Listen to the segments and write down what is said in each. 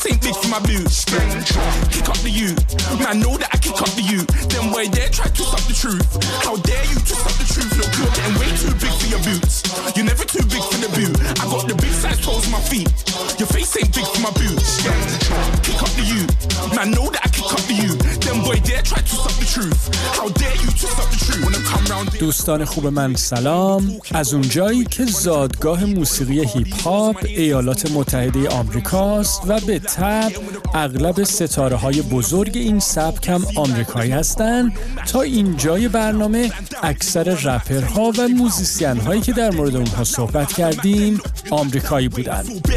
Face ain't big for my boots. Kick up the you. Man, know that I kick up the you. Then boy dare try to stop the truth. How dare you to stop the truth? Look, you're getting way too big for your boots. You're never too big for the boot. I got the big size toes on my feet. Your face ain't big for my boots. Kick up the you. Man, know that I kick up the you. Then boy dare try to stop the truth. How dare you to stop the truth? Wanna come round دوستان خوب من سلام از اونجایی که زادگاه موسیقی هیپ هاپ ایالات متحده آمریکاست و به تب اغلب ستاره های بزرگ این سبک هم آمریکایی هستند تا اینجای برنامه اکثر رپرها و موزیسین هایی که در مورد اونها صحبت کردیم آمریکایی بودند.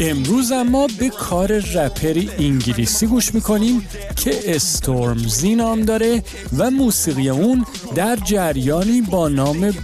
امروز اما به کار رپری انگلیسی گوش می‌کنیم که استورمزی نام داره و موسیقی اون در جریانی با نام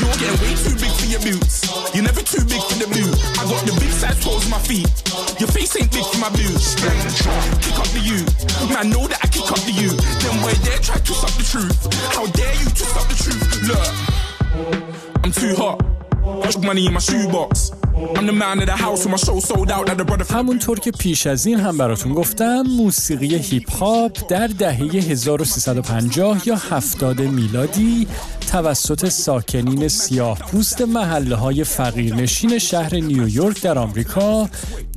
You're getting way too big for your boots. You're never too big for the boot. I got the big size toes on my feet. Your face ain't big for my boots. Kick up the you. Man, know that I kick up the you. Then boy dare try to stop the truth. How dare you to stop the truth? Look, I'm too hot. Much money in my shoebox. همونطور که پیش از این هم براتون گفتم موسیقی هیپ هاپ در دهه 1350 یا 70 میلادی توسط ساکنین سیاه پوست محله های فقیرنشین شهر نیویورک در آمریکا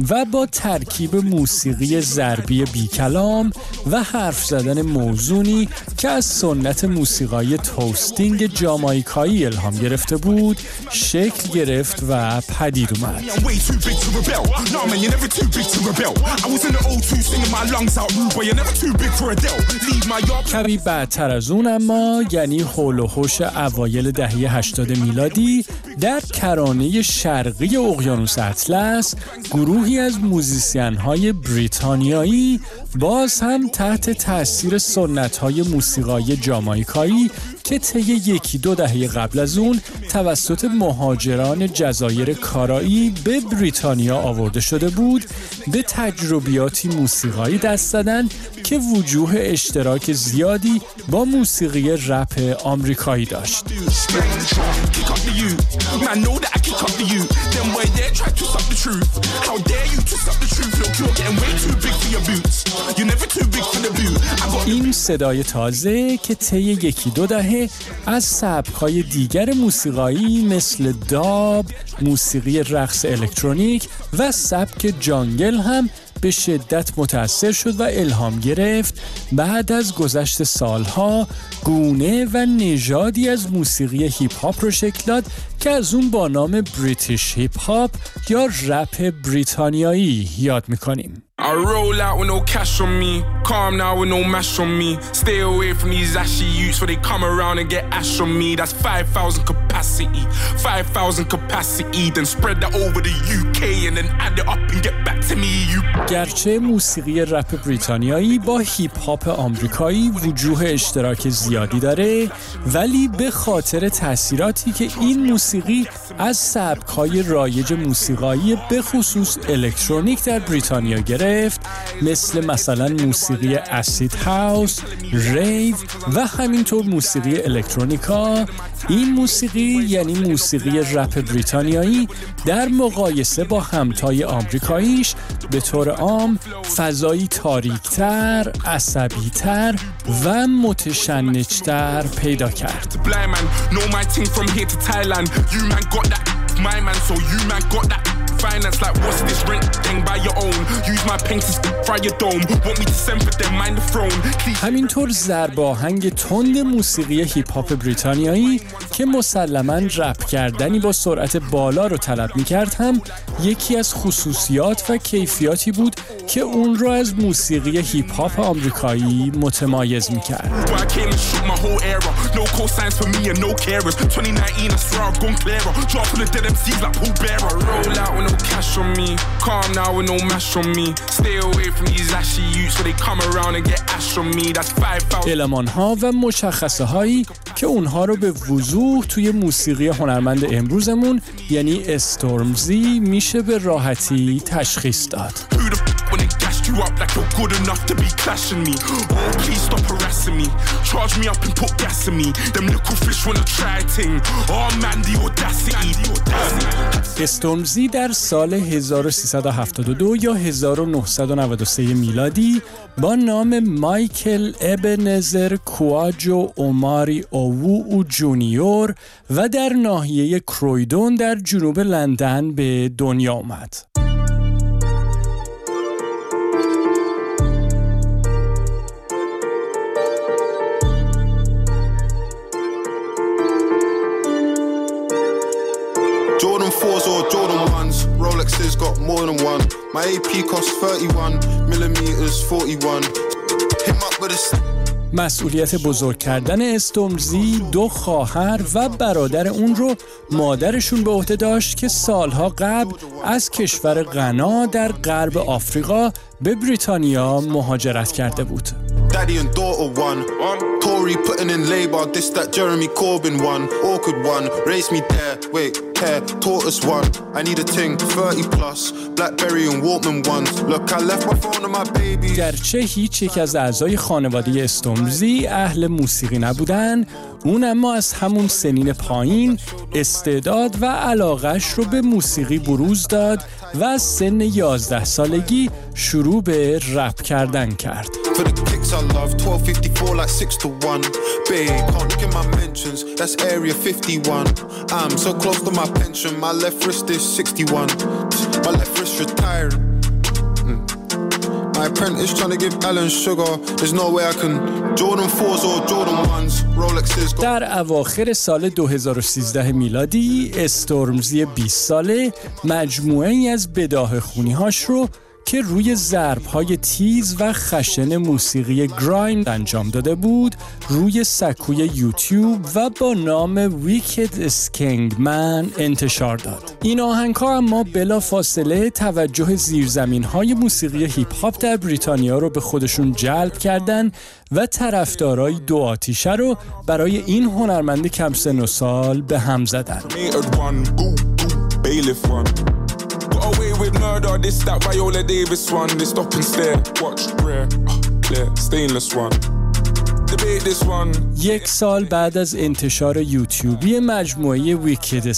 و با ترکیب موسیقی ضربی بیکلام و حرف زدن موزونی که از سنت موسیقای توستینگ جامایکایی الهام گرفته بود شکل گرفت و پدید اومد I'm way too big to rebel. Nah, man, you're never too big to rebel. I was in the O2 singing my lungs out, rude, but you're never too big for Adele. Leave my yard. کمی بعدتر از اون اما یعنی هول و هوش اوایل دهه 80 میلادی در کرانه شرقی اقیانوس اطلس گروهی از موزیسین های بریتانیایی باز هم تحت تاثیر سنت های موسیقای جامایکایی که طی یکی دو دهه قبل از اون توسط مهاجران جزایر کارایی به بریتانیا آورده شده بود به تجربیاتی موسیقایی دست زدن که وجوه اشتراک زیادی با موسیقی رپ آمریکایی داشت. You. Man, know that I kick up the you. Then boy dare try to stop the truth. How dare you to stop the truth? Look, you're getting way too big for your boots. You're never too big for the boot. این صدای تازه که طی یکی دو دهه از سبکهای دیگر موسیقایی مثل داب، موسیقی رقص الکترونیک و سبک جانگل هم به شدت متأثر شد و الهام گرفت بعد از گذشت سالها گونه و نژادی از موسیقی هیپ هاپ رو شکل داد که از اون با نام British hip hop یا رپ بریتانیایی یاد می‌کنیم I roll out with no cash on me. Calm now with no mash on me. Stay away from these ashy youths where they come around and get ash on me. That's 5,000 capacity. 5,000 capacity. Then spread that over the UK and then add it up and get back to me. You. گرچه موسیقی رپ بریتانیایی با هیپ هاپ آمریکایی وجوه اشتراک زیادی داره ولی به خاطر تاثیراتی که این موسیقی از سبک‌های رایج موسیقایی به خصوص الکترونیک در بریتانیا گرفت مثل مثلا موسیقی acid house، rave و همینطور موسیقی electronica این موسیقی یعنی موسیقی رپ بریتانیایی در مقایسه با همتای آمریکاییش به طور عام فضایی تاریکتر، عصبیتر و متشنجتر پیدا کرد. Finance like what's this rent thing? By your own. Use my to fry your dome. Want me to send for them? Mind the throne. همینطور ضرب آهنگ تند موسیقی هیپ هاپ بریتانیایی که مسلما رپ کردنی با سرعت بالا رو طلب می کرد هم یکی از خصوصیات و کیفیاتی بود که اون رو از موسیقی هیپ هاپ آمریکایی متمایز می کرد. Cash on me. Calm now with no mash on me. Stay away from these ashy youths so they come around and get ash on me. That's 5000 المان ها و مشخصه هایی که اونها رو به وضوح توی موسیقی هنرمند امروزمون یعنی استورمزی میشه به راحتی تشخیص داد. You up like you're good enough to be clashing me. Oh, please stop harassing me. Charge me up and put gas in me. Them little fish wanna try ting. Oh man, the audacity. استورمزی در سال 1372 یا 1993 میلادی با نام مایکل ابنزر کواجو اوماری اوو او جونیور و در ناحیه کرویدون در جنوب لندن به دنیا آمد. Rolexes got more than one. My AP costs 31 millimeters 41. Him up with a مسئولیت بزرگ کردن استومزی دو خواهر و برادر اون رو مادرشون به عهده داشت که سالها قبل از کشور غنا در غرب آفریقا به بریتانیا مهاجرت کرده بود. Daddy and daughter one. Tory putting in labor, this that Jeremy Corbyn one. Awkward one, raised me there. Wait, care, taught us one. I need a ting, 30 plus. Blackberry and Walkman ones. Look, I left my phone on my baby. گرچه هیچ یک از اعضای خانواده استومزی اهل موسیقی نبودن اون اما از همون سنین پایین استعداد و علاقش رو به موسیقی بروز داد و از سن 11 سالگی شروع به رپ کردن کرد. My apprentice trying to give Alan sugar There's no way I can Jordan 4s or Jordan 1s. Rolexes. در اواخر سال 2013 میلادی استورمزی 20 ساله مجموعه ای از بداه خونی هاش رو که روی ضرب های تیز و خشن موسیقی گرایم انجام داده بود روی سکوی یوتیوب و با نام ویکد من انتشار داد. این آهنگ ها اما بلا فاصله توجه زیرزمین های موسیقی هیپ هاپ در بریتانیا رو به خودشون جلب کردن و طرفدارای دو آتیشه رو برای این هنرمند کم سن و سال به هم زدن. Away with murder. This that Viola Davis one. They stop and stare. Watch rare, uh, clear, stainless one. یک سال بعد از انتشار یوتیوبی مجموعه ویکید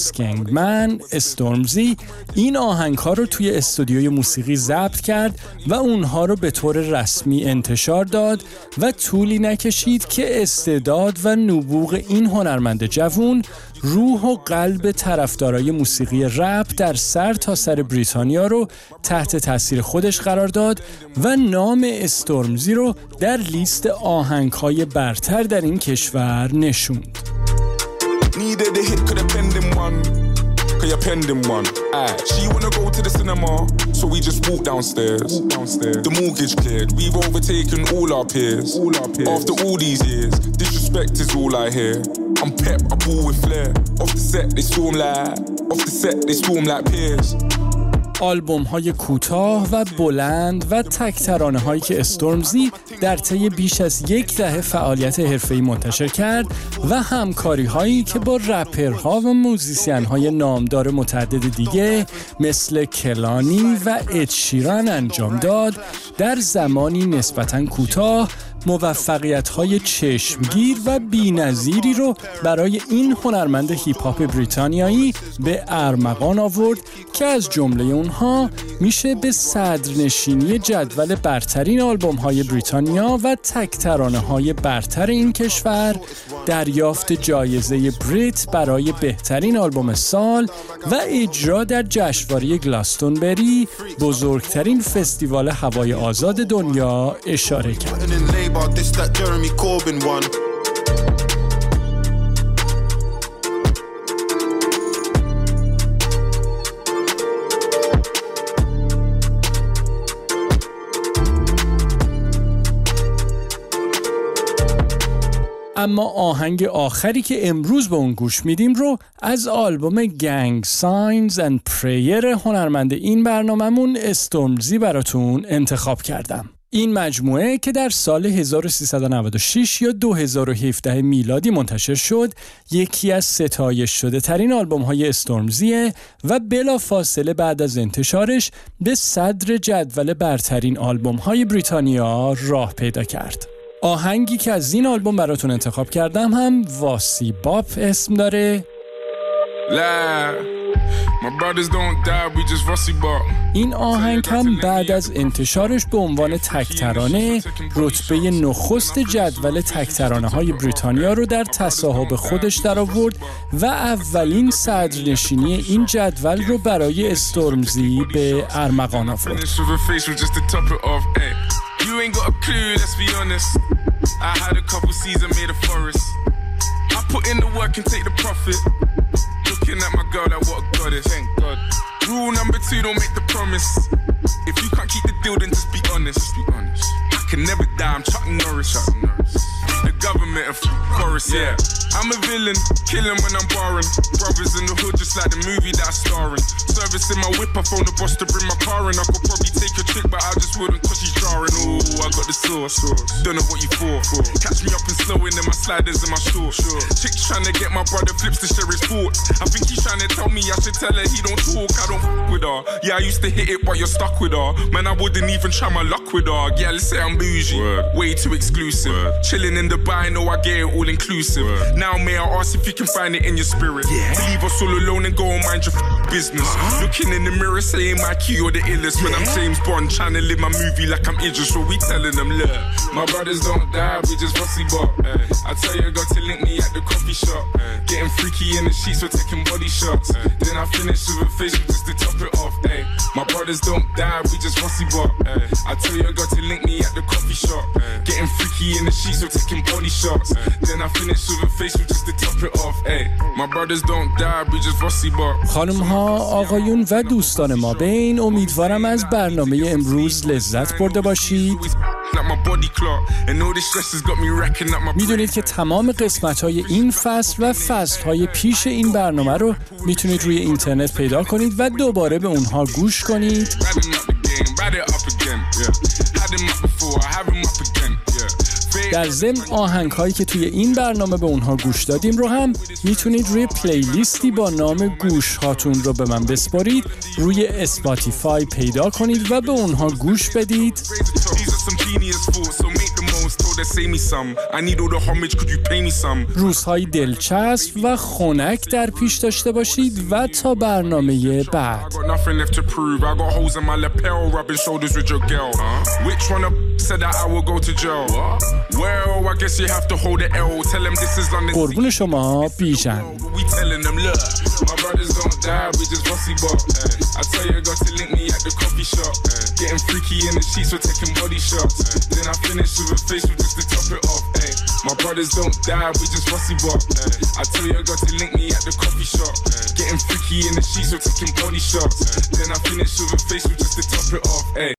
من استورمزی این آهنگ ها رو توی استودیوی موسیقی ضبط کرد و اونها رو به طور رسمی انتشار داد و طولی نکشید که استعداد و نبوغ این هنرمند جوون روح و قلب طرفدارای موسیقی رپ در سر تا سر بریتانیا رو تحت تاثیر خودش قرار داد و نام استورمزی رو در لیست آهنگهای برتر در این کشور نشوند. I'm pep, I ball with flair. Off the set, they storm like, off the set, they storm like peers. آلبوم های کوتاه و بلند و تک ترانه هایی که استورمزی در طی بیش از یک دهه فعالیت حرفه‌ای منتشر کرد و همکاری هایی که با رپرها و موزیسین های نامدار متعدد دیگه مثل کلانی و ادشیران انجام داد در زمانی نسبتا کوتاه موفقیت های چشمگیر و بینظیری رو برای این هنرمند هیپ هاپ بریتانیایی به ارمغان آورد که از جمله اونها میشه به صدرنشینی جدول برترین آلبوم های بریتانیا و تک های برتر این کشور دریافت جایزه بریت برای بهترین آلبوم سال و اجرا در جشنواره گلاستونبری بزرگترین فستیوال هوای آزاد دنیا اشاره کرد. اما آهنگ آخری که امروز به اون گوش میدیم رو از آلبوم گنگ ساینز اند پریر هنرمند این برنامهمون استورمزی براتون انتخاب کردم. این مجموعه که در سال 1396 یا 2017 میلادی منتشر شد یکی از ستایش شده ترین آلبوم های استورمزیه و بلا فاصله بعد از انتشارش به صدر جدول برترین آلبوم های بریتانیا راه پیدا کرد. آهنگی که از این آلبوم براتون انتخاب کردم هم واسی باپ اسم داره. این آهنگ هم بعد از انتشارش به عنوان تکترانه رتبه نخست جدول تکترانه های بریتانیا رو در تصاحب خودش در آورد و اولین صدرنشینی این جدول رو برای استورمزی به ارمغان آورد. You ain't got a clue, let's be honest. I had a couple seasons made a forest. I put in the work and take the profit. Looking at my girl, like what a goddess. Thank God. Rule number two, don't make the promise. If you can't keep the deal, then just be honest. Just be honest. I can never die, I'm Chuck Norris. Chuck Norris. The government of chorus, yeah. I'm a villain, killing when I'm barring. Brothers in the hood, just like the movie that I star in. Servicing my whip, I phone the boss to bring my car in. I could probably take a chick, but I just wouldn't cause she's jarring. Ooh, I got the sauce. Don't know what you for. Catch me up and slowing in my sliders and my shorts. Chick's trying to get my brother flips to share his thoughts. I think he's trying to tell me I should tell her he don't talk. I don't f with her. Yeah, I used to hit it, but you're stuck with her. Man, I wouldn't even try my luck with her. Yeah, let's say I'm bougie. Word. Way too exclusive. Word. Chilling in Dubai, know I get it all inclusive. Word. Now, may I ask if you can find it in your spirit. Yeah. leave us all alone and go and mind your business. Uh-huh. Looking in the mirror, saying my key or the illest. Yeah. When I'm James Bond, trying to live my movie like I'm Idris, so we telling them, look, my brothers don't die, we just rusty bop. Uh, I tell you, I got to link me at the coffee shop. Uh, getting freaky in the sheets, we're taking body shots. Uh, then I finish with a facial just to top it off. Ay. My brothers don't die, we just rusty bop. I tell you, I got to link me at the coffee shop. Getting freaky in the sheets, we're taking body shots. Uh, then I finish with a facial just to top it خانم ها آقایون و دوستان ما به این امیدوارم از برنامه امروز لذت برده باشید. می‌دونید که تمام قسمت های این فصل و فصل های پیش این برنامه رو می‌تونید روی اینترنت پیدا کنید و دوباره به اونها گوش کنید. در ضمن آهنگ هایی که توی این برنامه به اونها گوش دادیم رو هم می‌تونید روی پلیلیستی با نام گوش هاتون رو به من بسپارید روی اسپاتیفای پیدا کنید و به اونها گوش بدید. روزهای دلچسب و خنک در پیش داشته باشید و تا برنامه بعد قربون شما بیژن Getting freaky in the sheets, we're taking body shots. Then I finish with a face with just to top it off. Ay. My brothers don't die, we just rusty bop. Eh. I tell you, I got to link me at the coffee shop. Eh. Getting freaky in the sheets, we're taking body shots. Then I finish with a facial just to top it off. Hey,